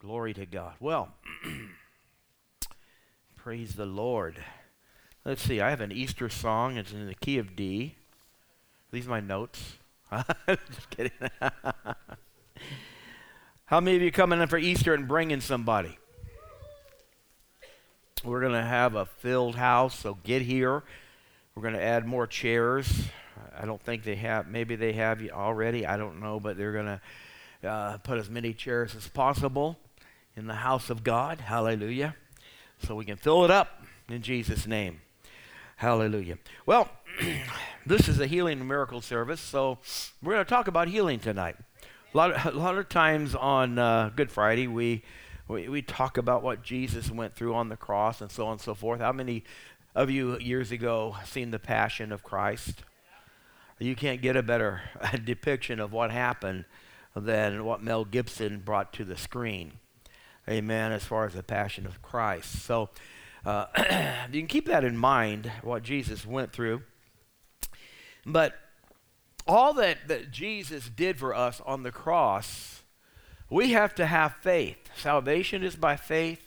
Glory to God. Well, praise the Lord. Let's see, I have an Easter song. It's in the key of D. These are my notes. Just kidding. How many of you coming in for Easter and bringing somebody? We're going to have a filled house, so get here. We're going to add more chairs. I don't think they have, maybe they have already. I don't know, but they're going to uh, put as many chairs as possible in the house of God. Hallelujah. So we can fill it up in Jesus' name. Hallelujah. Well, this is a healing miracle service, so we're going to talk about healing tonight. A lot of, a lot of times on uh, Good Friday, we, we, we talk about what Jesus went through on the cross and so on and so forth. How many of you years ago seen the Passion of Christ? You can't get a better depiction of what happened than what Mel Gibson brought to the screen. Amen, as far as the Passion of Christ. So uh, you can keep that in mind, what Jesus went through. But all that, that Jesus did for us on the cross, we have to have faith. Salvation is by faith,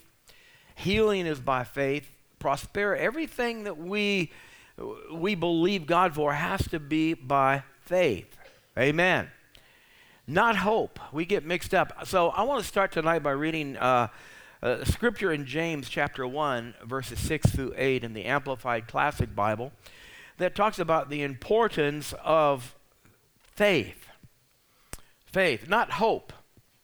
healing is by faith, prosperity, everything that we, we believe God for has to be by faith. Amen not hope. We get mixed up. So I want to start tonight by reading uh, uh, scripture in James chapter 1, verses 6 through 8 in the Amplified Classic Bible that talks about the importance of faith. Faith, not hope.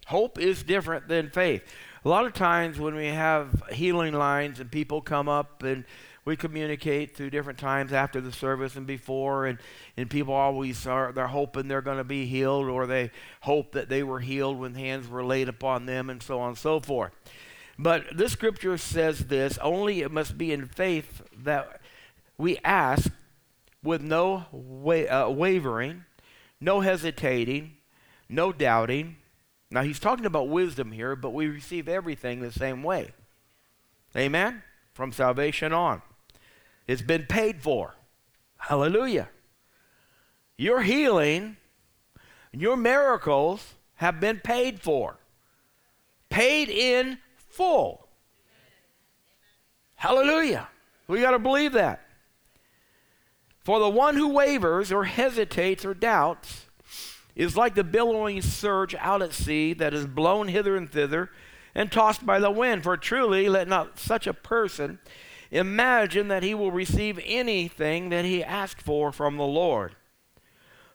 Hope is different than faith. A lot of times when we have healing lines and people come up and we communicate through different times after the service and before, and, and people always are they're hoping they're going to be healed, or they hope that they were healed when hands were laid upon them, and so on and so forth. But this scripture says this only it must be in faith that we ask with no wa- uh, wavering, no hesitating, no doubting. Now, he's talking about wisdom here, but we receive everything the same way. Amen? From salvation on. It's been paid for. Hallelujah. Your healing, your miracles have been paid for. Paid in full. Hallelujah. We got to believe that. For the one who wavers or hesitates or doubts is like the billowing surge out at sea that is blown hither and thither and tossed by the wind. For truly, let not such a person imagine that he will receive anything that he asked for from the Lord.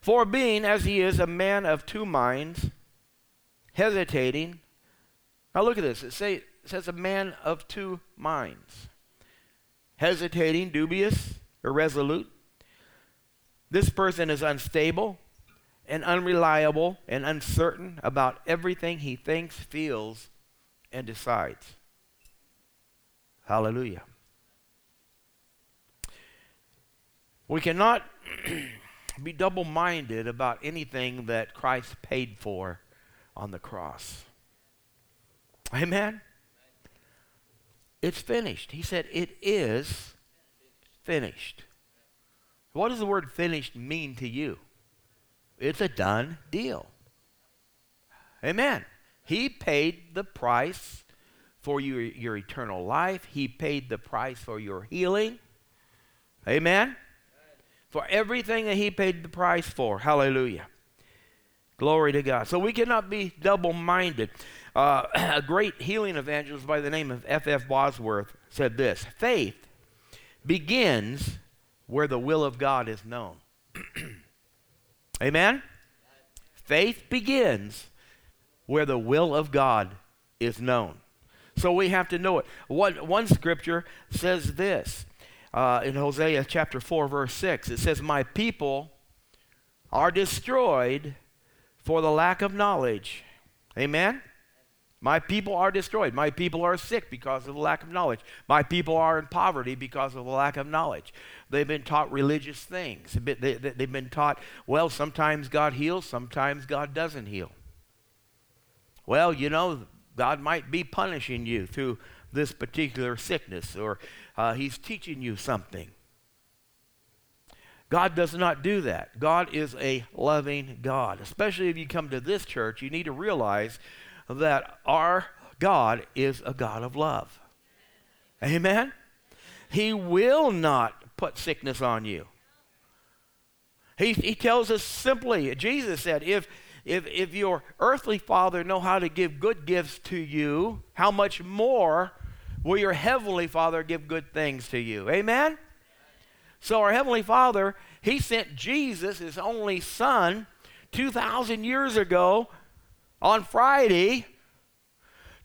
For being, as he is, a man of two minds, hesitating. Now look at this. It, say, it says a man of two minds. Hesitating, dubious, irresolute. This person is unstable and unreliable and uncertain about everything he thinks, feels, and decides. Hallelujah. We cannot be double minded about anything that Christ paid for on the cross. Amen? It's finished. He said, It is finished. What does the word finished mean to you? It's a done deal. Amen. He paid the price for your, your eternal life, He paid the price for your healing. Amen for everything that he paid the price for. Hallelujah. Glory to God. So we cannot be double minded. Uh, a great healing evangelist by the name of F.F. F. Bosworth said this Faith begins where the will of God is known. Amen? Faith begins where the will of God is known. So we have to know it. One, one scripture says this uh, in Hosea chapter 4, verse 6. It says, My people are destroyed for the lack of knowledge. Amen? My people are destroyed. My people are sick because of the lack of knowledge. My people are in poverty because of the lack of knowledge. They've been taught religious things. They've been taught, well, sometimes God heals, sometimes God doesn't heal. Well, you know, God might be punishing you through this particular sickness, or uh, He's teaching you something. God does not do that. God is a loving God. Especially if you come to this church, you need to realize that our God is a God of love. Amen? He will not put sickness on you. He, he tells us simply, Jesus said, if, if, if your earthly father know how to give good gifts to you, how much more will your heavenly father give good things to you? Amen? So our heavenly father, he sent Jesus, his only son, 2,000 years ago on Friday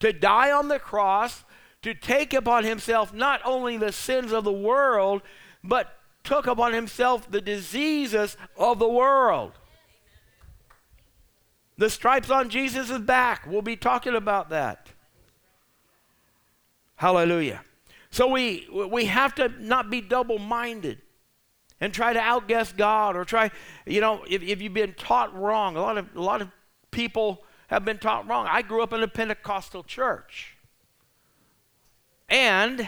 to die on the cross, to take upon himself not only the sins of the world, but took upon himself the diseases of the world. The stripes on Jesus' back. We'll be talking about that. Hallelujah. So we we have to not be double-minded and try to outguess God or try, you know, if, if you've been taught wrong. A lot of a lot of people have been taught wrong. I grew up in a Pentecostal church. And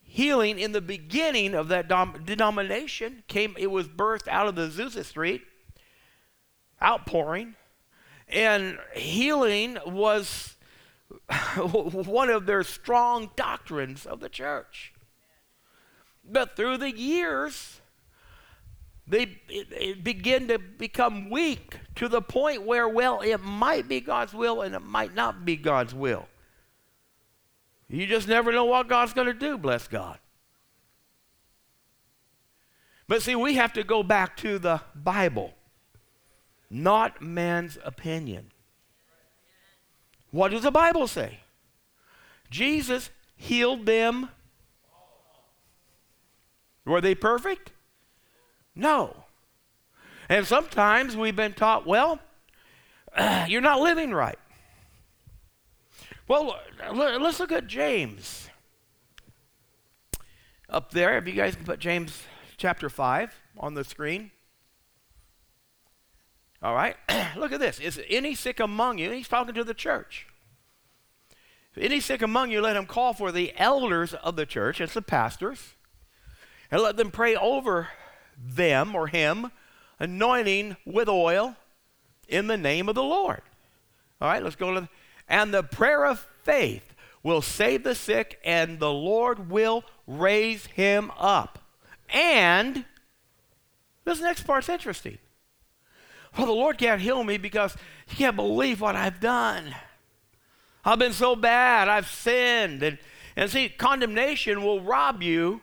healing in the beginning of that dom- denomination came it was birthed out of the Azusa Street outpouring and healing was one of their strong doctrines of the church but through the years they begin to become weak to the point where well it might be God's will and it might not be God's will you just never know what God's going to do, bless God. But see, we have to go back to the Bible, not man's opinion. What does the Bible say? Jesus healed them. Were they perfect? No. And sometimes we've been taught, well, uh, you're not living right. Well, let's look at James. Up there, if you guys can put James chapter 5 on the screen. All right, look at this. Is any sick among you? He's talking to the church. If any sick among you, let him call for the elders of the church, it's the pastors, and let them pray over them or him, anointing with oil in the name of the Lord. All right, let's go to and the prayer of faith will save the sick, and the Lord will raise him up. And this next part's interesting. Well, the Lord can't heal me because he can't believe what I've done. I've been so bad, I've sinned. And, and see, condemnation will rob you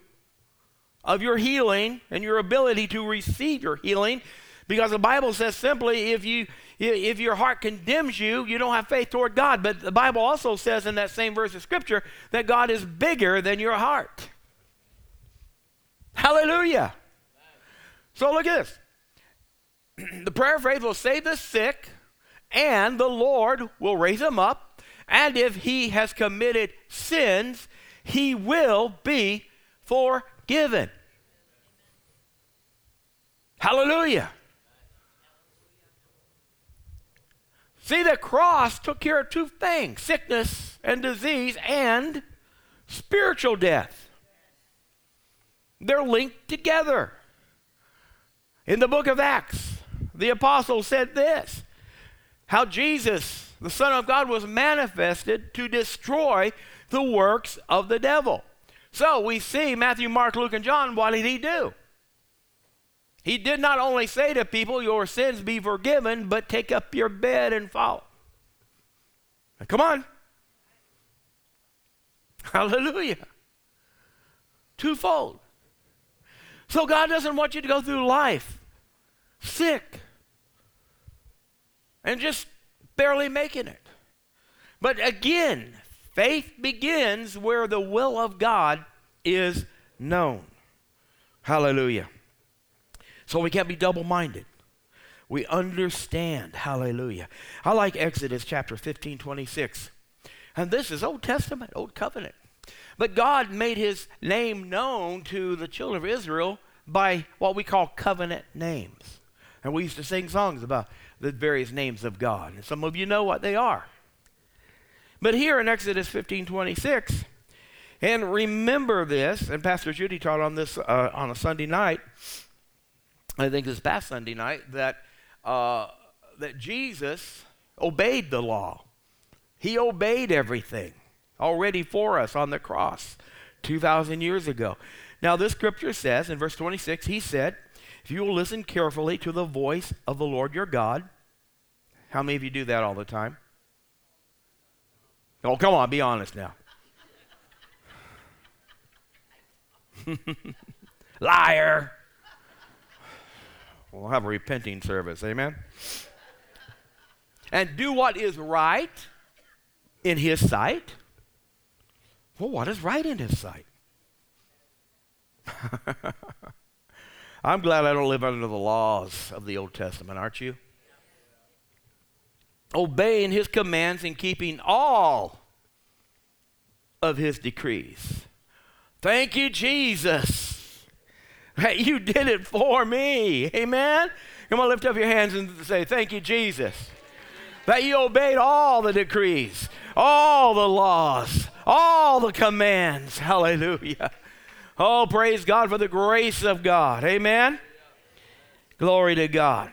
of your healing and your ability to receive your healing because the Bible says simply if you if your heart condemns you, you don't have faith toward God. But the Bible also says in that same verse of Scripture that God is bigger than your heart. Hallelujah. So look at this. the prayer of faith will save the sick, and the Lord will raise him up. And if he has committed sins, he will be forgiven. Hallelujah. See, the cross took care of two things sickness and disease and spiritual death. They're linked together. In the book of Acts, the apostle said this how Jesus, the Son of God, was manifested to destroy the works of the devil. So we see Matthew, Mark, Luke, and John, what did he do? He did not only say to people, Your sins be forgiven, but take up your bed and follow. Now, come on. Hallelujah. Twofold. So God doesn't want you to go through life sick and just barely making it. But again, faith begins where the will of God is known. Hallelujah. So we can't be double minded. We understand. Hallelujah. I like Exodus chapter 15, 26. And this is Old Testament, Old Covenant. But God made his name known to the children of Israel by what we call covenant names. And we used to sing songs about the various names of God. And some of you know what they are. But here in Exodus 15, 26, and remember this, and Pastor Judy taught on this uh, on a Sunday night, I think this past Sunday night, that, uh, that Jesus obeyed the law. He obeyed everything already for us on the cross 2,000 years ago. Now, this scripture says in verse 26, He said, If you will listen carefully to the voice of the Lord your God, how many of you do that all the time? Oh, come on, be honest now. Liar. We'll have a repenting service. Amen. And do what is right in his sight. Well, what is right in his sight? I'm glad I don't live under the laws of the Old Testament, aren't you? Obeying his commands and keeping all of his decrees. Thank you, Jesus. Hey, you did it for me. Amen. Come on, lift up your hands and say, Thank you, Jesus. That you obeyed all the decrees, all the laws, all the commands. Hallelujah. Oh, praise God for the grace of God. Amen. Glory to God.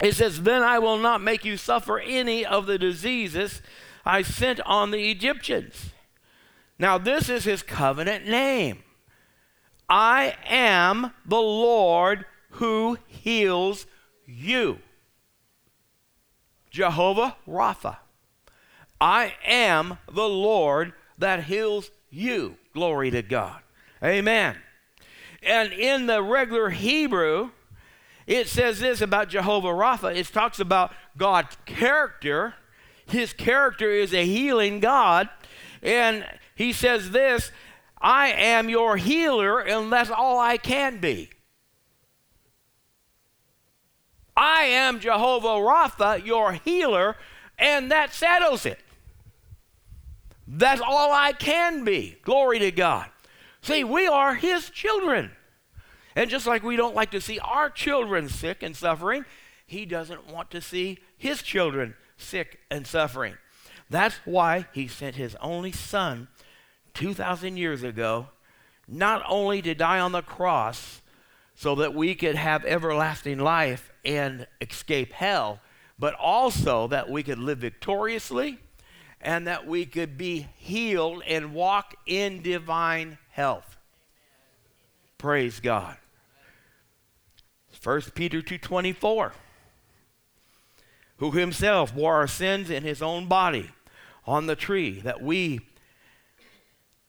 It says, Then I will not make you suffer any of the diseases I sent on the Egyptians. Now, this is his covenant name. I am the Lord who heals you. Jehovah Rapha. I am the Lord that heals you. Glory to God. Amen. And in the regular Hebrew, it says this about Jehovah Rapha. It talks about God's character. His character is a healing God. And he says this I am your healer, and that's all I can be. I am Jehovah Rapha, your healer, and that settles it. That's all I can be. Glory to God. See, we are His children. And just like we don't like to see our children sick and suffering, He doesn't want to see His children sick and suffering. That's why He sent His only Son 2,000 years ago, not only to die on the cross so that we could have everlasting life and escape hell, but also that we could live victoriously and that we could be healed and walk in divine health. Praise God. 1 Peter 2:24 Who himself bore our sins in his own body on the tree that we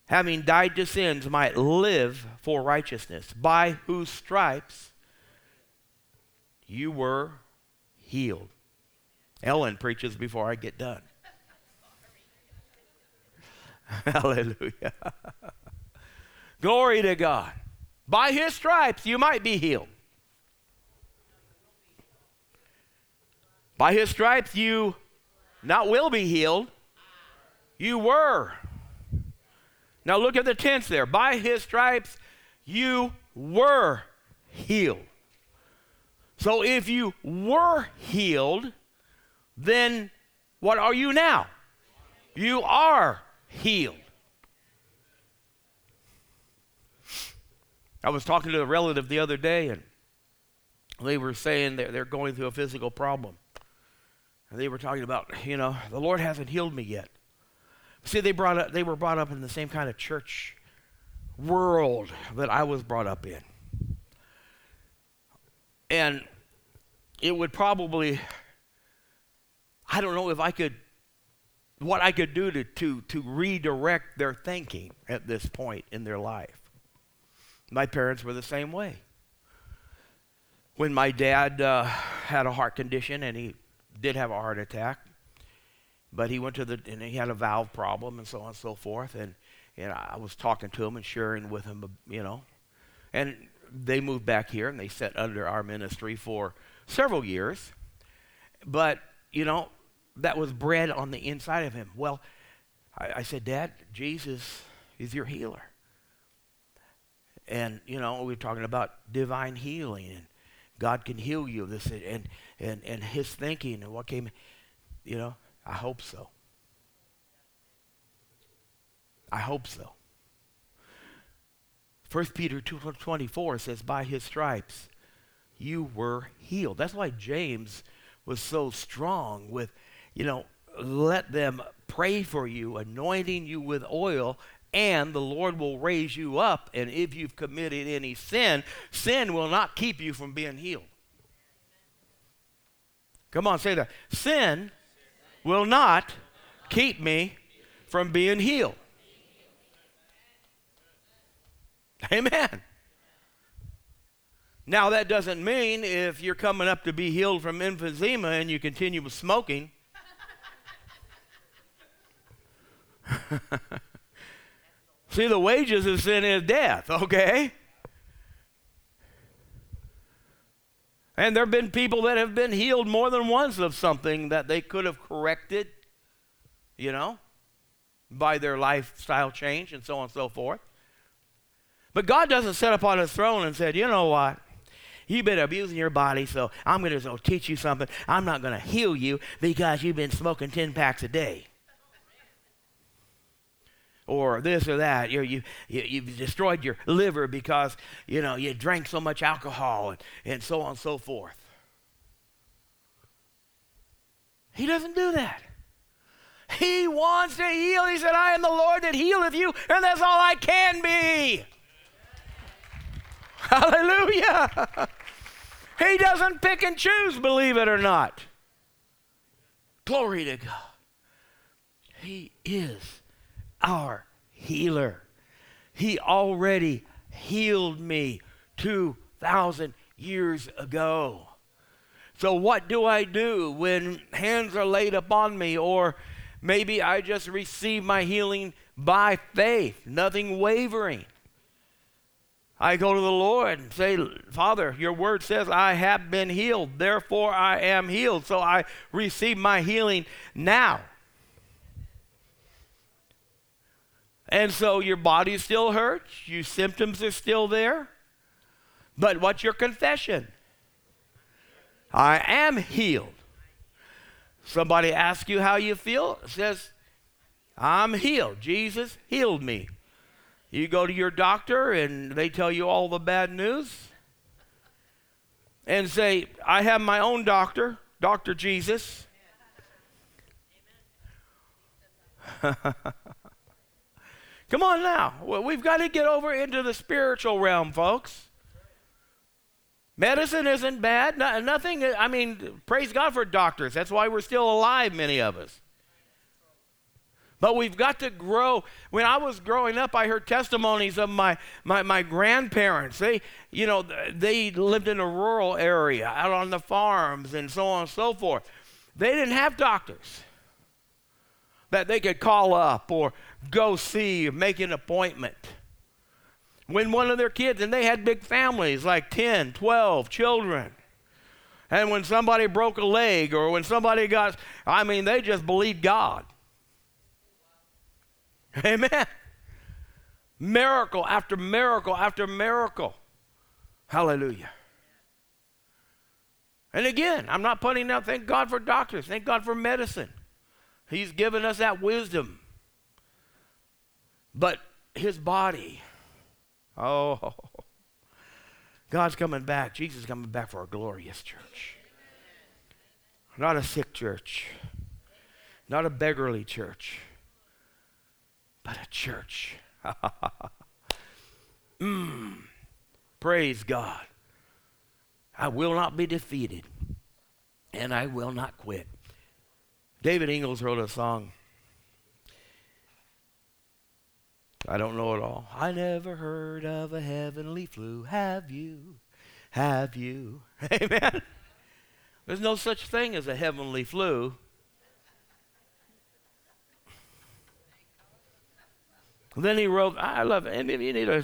having died to sins might live for righteousness by whose stripes you were healed. Ellen preaches before I get done. Hallelujah. Glory to God. By his stripes you might be healed. By his stripes you not will be healed, you were. Now look at the tense there. By his stripes you were healed. So if you were healed, then what are you now? You are healed. I was talking to a relative the other day, and they were saying they're, they're going through a physical problem. And they were talking about, you know, the Lord hasn't healed me yet. See, they brought up, they were brought up in the same kind of church world that I was brought up in. And it would probably, I don't know if I could, what I could do to, to, to redirect their thinking at this point in their life. My parents were the same way. When my dad uh, had a heart condition and he did have a heart attack, but he went to the, and he had a valve problem and so on and so forth. And, and I was talking to him and sharing with him, you know. And they moved back here and they sat under our ministry for several years. But, you know, that was bred on the inside of him. Well, I, I said, Dad, Jesus is your healer. And, you know, we were talking about divine healing and God can heal you. This and and and his thinking and what came, you know, I hope so. I hope so. 1 Peter 2:24 says by his stripes you were healed. That's why James was so strong with, you know, let them pray for you, anointing you with oil, and the Lord will raise you up. And if you've committed any sin, sin will not keep you from being healed. Come on, say that. Sin will not keep me from being healed. Amen. Now, that doesn't mean if you're coming up to be healed from emphysema and you continue with smoking. See, the wages of sin is death, okay? And there have been people that have been healed more than once of something that they could have corrected, you know, by their lifestyle change and so on and so forth. But God doesn't sit upon his throne and said, you know what? You've been abusing your body, so I'm going to teach you something. I'm not going to heal you because you've been smoking 10 packs a day. Or this or that. You, you, you've destroyed your liver because, you know, you drank so much alcohol and, and so on and so forth. He doesn't do that. He wants to heal. He said, I am the Lord that healeth you, and that's all I can be. Hallelujah. He doesn't pick and choose, believe it or not. Glory to God. He is our healer. He already healed me 2,000 years ago. So, what do I do when hands are laid upon me, or maybe I just receive my healing by faith, nothing wavering? I go to the Lord and say, Father, your word says I have been healed, therefore I am healed. So I receive my healing now. And so your body still hurts, your symptoms are still there. But what's your confession? I am healed. Somebody asks you how you feel, says, I'm healed. Jesus healed me. You go to your doctor and they tell you all the bad news and say, I have my own doctor, Dr. Jesus. Come on now. We've got to get over into the spiritual realm, folks. Medicine isn't bad. No, nothing, I mean, praise God for doctors. That's why we're still alive, many of us. But we've got to grow. When I was growing up, I heard testimonies of my, my, my grandparents. They, you know, they lived in a rural area, out on the farms and so on and so forth. They didn't have doctors that they could call up or go see make an appointment. When one of their kids, and they had big families, like 10, 12 children. And when somebody broke a leg or when somebody got, I mean, they just believed God. Amen. Miracle after miracle after miracle. Hallelujah. And again, I'm not putting out, thank God for doctors, thank God for medicine. He's given us that wisdom. But his body, oh, God's coming back. Jesus is coming back for a glorious church. Not a sick church, not a beggarly church but a church. mm, praise God. I will not be defeated, and I will not quit. David Ingles wrote a song. I don't know it all. I never heard of a heavenly flu. Have you? Have you? Amen. There's no such thing as a heavenly flu. then he wrote, I love it. And you need to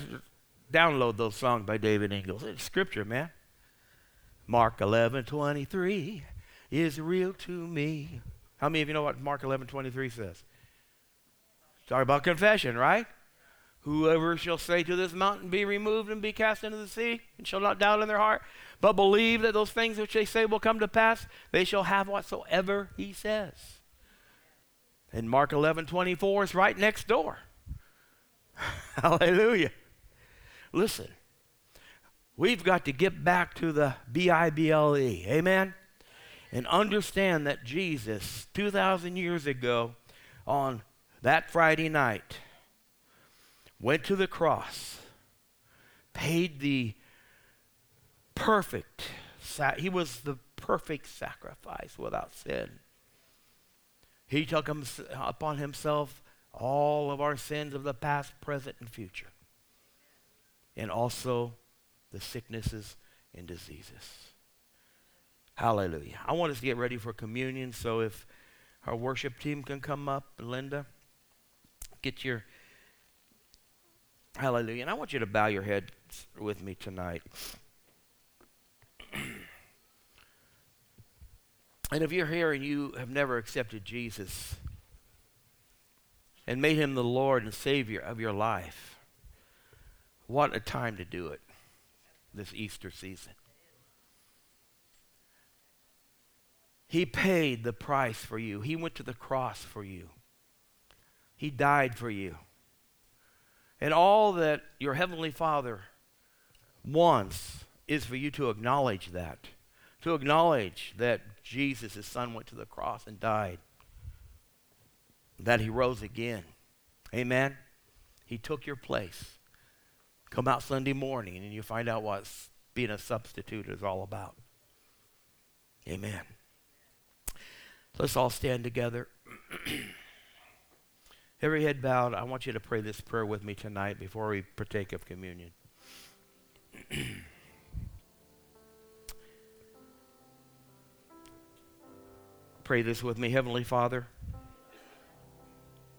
download those songs by David Ingles. It's scripture, man. Mark 11, 23 is real to me. How many of you know what Mark 11, 23 says? Talk about confession, right? Whoever shall say to this mountain, Be removed and be cast into the sea, and shall not doubt in their heart, but believe that those things which they say will come to pass, they shall have whatsoever he says. And Mark 11, 24 is right next door. Hallelujah. Listen, we've got to get back to the B I B L E. Amen? And understand that Jesus, 2,000 years ago, on that Friday night, went to the cross, paid the perfect, he was the perfect sacrifice without sin. He took upon himself all of our sins of the past, present, and future, and also the sicknesses and diseases. Hallelujah. I want us to get ready for communion, so if our worship team can come up, Linda, get your hallelujah. And I want you to bow your head with me tonight. and if you're here and you have never accepted Jesus and made him the Lord and Savior of your life, what a time to do it this Easter season. He paid the price for you. He went to the cross for you. He died for you. And all that your Heavenly Father wants is for you to acknowledge that. To acknowledge that Jesus, his son, went to the cross and died. That he rose again. Amen? He took your place. Come out Sunday morning and you find out what being a substitute is all about. Amen. Let's all stand together. Every head bowed, I want you to pray this prayer with me tonight before we partake of communion. pray this with me. Heavenly Father,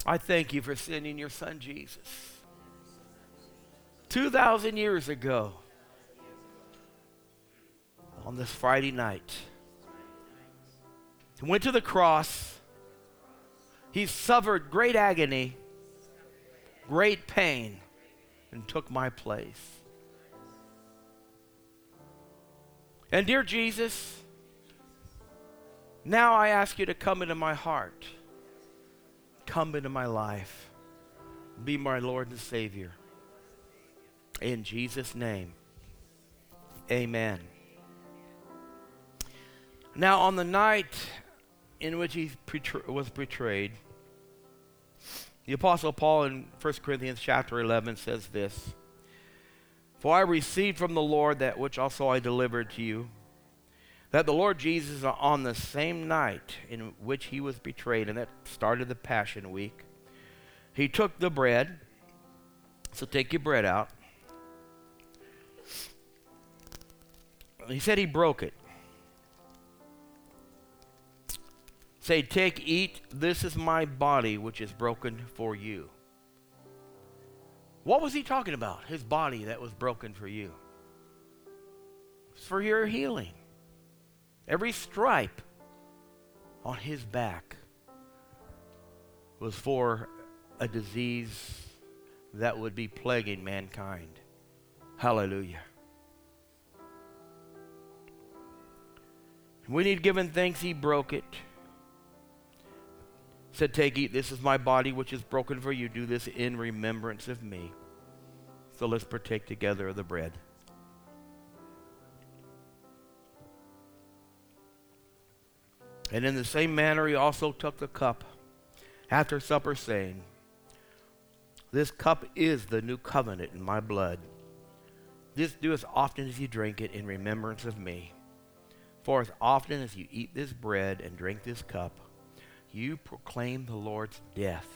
I thank you for sending your son Jesus 2,000 years ago on this Friday night he went to the cross. He suffered great agony, great pain, and took my place. And dear Jesus, now I ask you to come into my heart, come into my life, be my Lord and Savior. In Jesus' name, amen. Now, on the night in which he was betrayed, the Apostle Paul in 1 Corinthians chapter 11 says this For I received from the Lord that which also I delivered to you, that the Lord Jesus, on the same night in which he was betrayed, and that started the Passion Week, he took the bread. So take your bread out. He said he broke it. Say, Take, eat, this is my body which is broken for you. What was he talking about? His body that was broken for you. It's for your healing. Every stripe on his back was for a disease that would be plaguing mankind. Hallelujah. We need giving thanks he broke it said, Take, eat, this is my body which is broken for you. Do this in remembrance of me. So let's partake together of the bread. And in the same manner, he also took the cup after supper, saying, This cup is the new covenant in my blood. This do as often as you drink it in remembrance of me. For as often as you eat this bread and drink this cup, you proclaim the Lord's death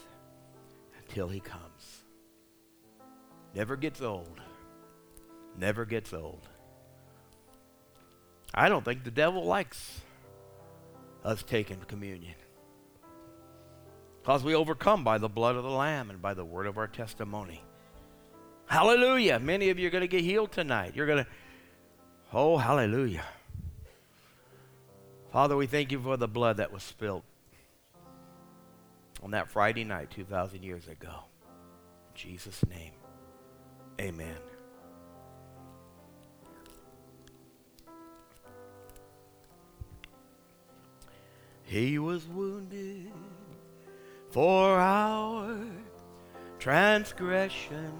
until he comes. Never gets old. Never gets old. I don't think the devil likes us taking communion. Because we overcome by the blood of the Lamb and by the word of our testimony. Hallelujah. Many of you are going to get healed tonight. You're going to, oh, hallelujah. Father, we thank you for the blood that was spilled on that Friday night 2,000 years ago. In Jesus' name, amen. He was wounded for our transgressions.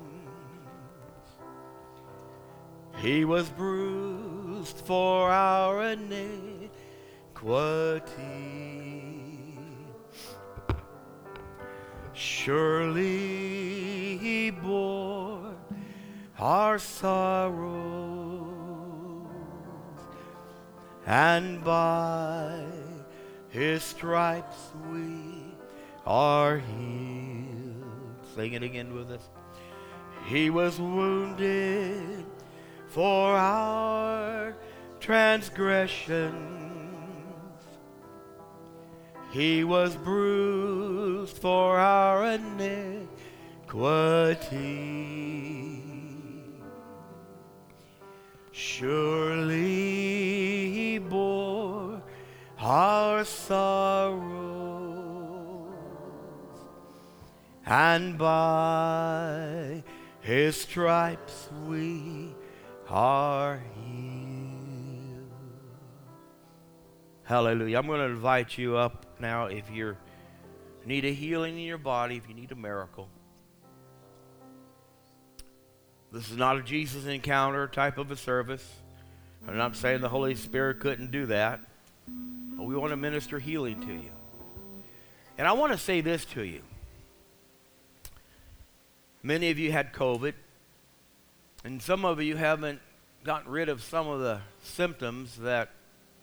He was bruised for our iniquities Surely he bore our sorrows, and by his stripes we are healed. Sing it again with us. He was wounded for our transgressions. He was bruised for our iniquity. Surely he bore our sorrows, and by his stripes we are healed. Hallelujah. I'm going to invite you up now if you need a healing in your body, if you need a miracle. This is not a Jesus encounter type of a service. I'm not saying the Holy Spirit couldn't do that, but we want to minister healing to you. And I want to say this to you. Many of you had COVID, and some of you haven't gotten rid of some of the symptoms that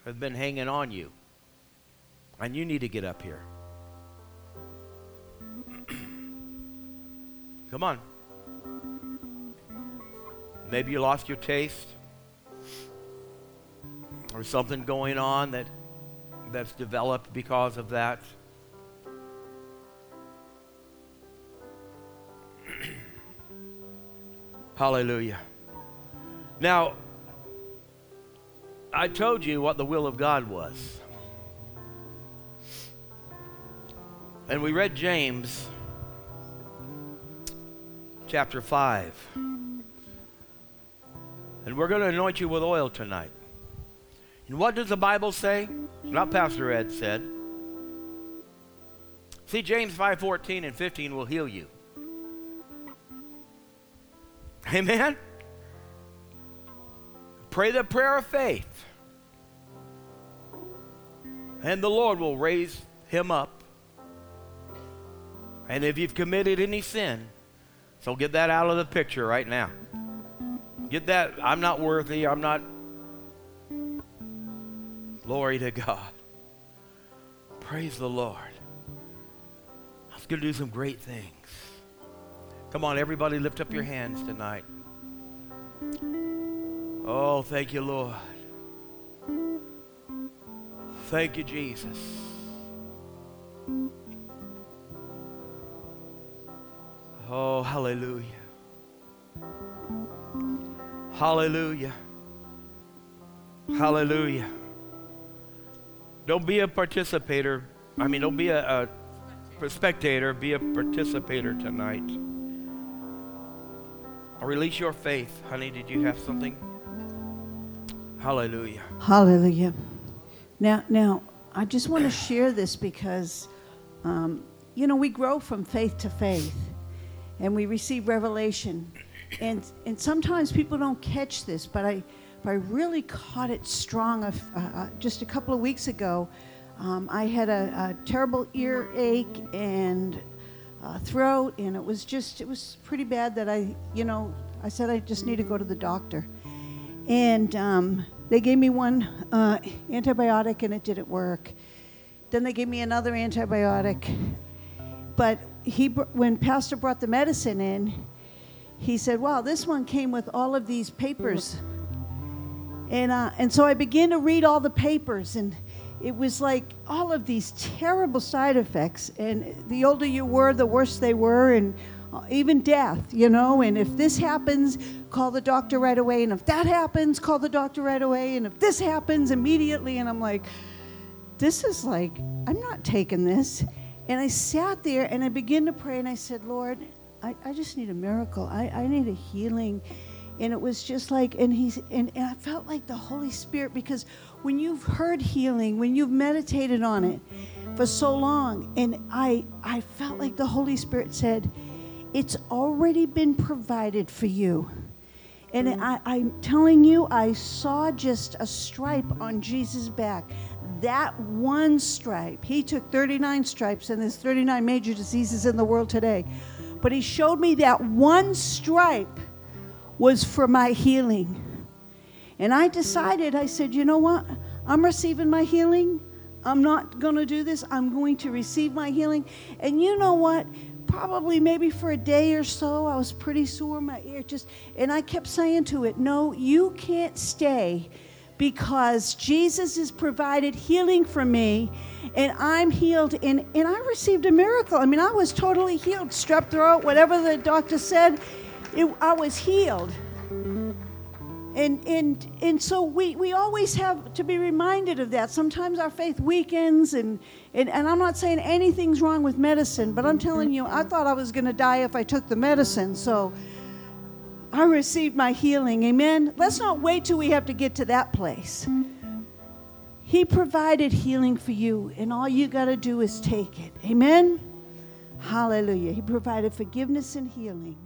have been hanging on you. And you need to get up here. Come on. Maybe you lost your taste or something going on that that's developed because of that. Hallelujah. Now, I told you what the will of God was. And we read James chapter 5. And we're going to anoint you with oil tonight. And what does the Bible say? Not Pastor Ed said. See, James 5:14 and 15 will heal you. Amen. Pray the prayer of faith. And the Lord will raise him up and if you've committed any sin, so get that out of the picture right now. Get that, I'm not worthy, I'm not. Glory to God. Praise the Lord. I was going to do some great things. Come on, everybody, lift up your hands tonight. Oh, thank you, Lord. Thank you, Jesus. Oh, hallelujah. Hallelujah. Hallelujah. Don't be a participator. I mean, don't be a, a spectator. Be a participator tonight. Release your faith. Honey, did you have something? Hallelujah. Hallelujah. Now, now, I just want to share this because, um, you know, we grow from faith to faith and we receive revelation. And, and sometimes people don't catch this, but I, but I really caught it strong uh, uh, just a couple of weeks ago. Um, I had a, a, terrible earache and uh, throat, and it was just, it was pretty bad that I, you know, I said I just need to go to the doctor. And um, they gave me one uh, antibiotic, and it didn't work. Then they gave me another antibiotic. But he, when Pastor brought the medicine in, he said, Wow, this one came with all of these papers. And, uh, and so I began to read all the papers, and it was like all of these terrible side effects. And the older you were, the worse they were, and uh, even death, you know. And if this happens, call the doctor right away. And if that happens, call the doctor right away. And if this happens, immediately. And I'm like, this is like, I'm not taking this. And I sat there and I began to pray and I said, Lord, I, I just need a miracle. I, I need a healing. And it was just like, and he's, and, and I felt like the Holy Spirit because when you've heard healing, when you've meditated on it for so long, and I, I felt like the Holy Spirit said, it's already been provided for you. And I, I'm telling you, I saw just a stripe on Jesus' back. That one stripe. He took 39 stripes, and there's 39 major diseases in the world today. But he showed me that one stripe was for my healing. And I decided, I said, you know what? I'm receiving my healing. I'm not going to do this. I'm going to receive my healing. And you know what? Probably maybe for a day or so, I was pretty sore. in My ear just, and I kept saying to it, no, you can't stay because Jesus has provided healing for me and I'm healed and, and I received a miracle. I mean, I was totally healed, strep throat, whatever the doctor said, it, I was healed. And, and, and so we, we always have to be reminded of that. Sometimes our faith weakens, and, and, and I'm not saying anything's wrong with medicine, but I'm telling you, I thought I was going to die if I took the medicine. So I received my healing. Amen. Let's not wait till we have to get to that place. He provided healing for you, and all you got to do is take it. Amen. Hallelujah. He provided forgiveness and healing.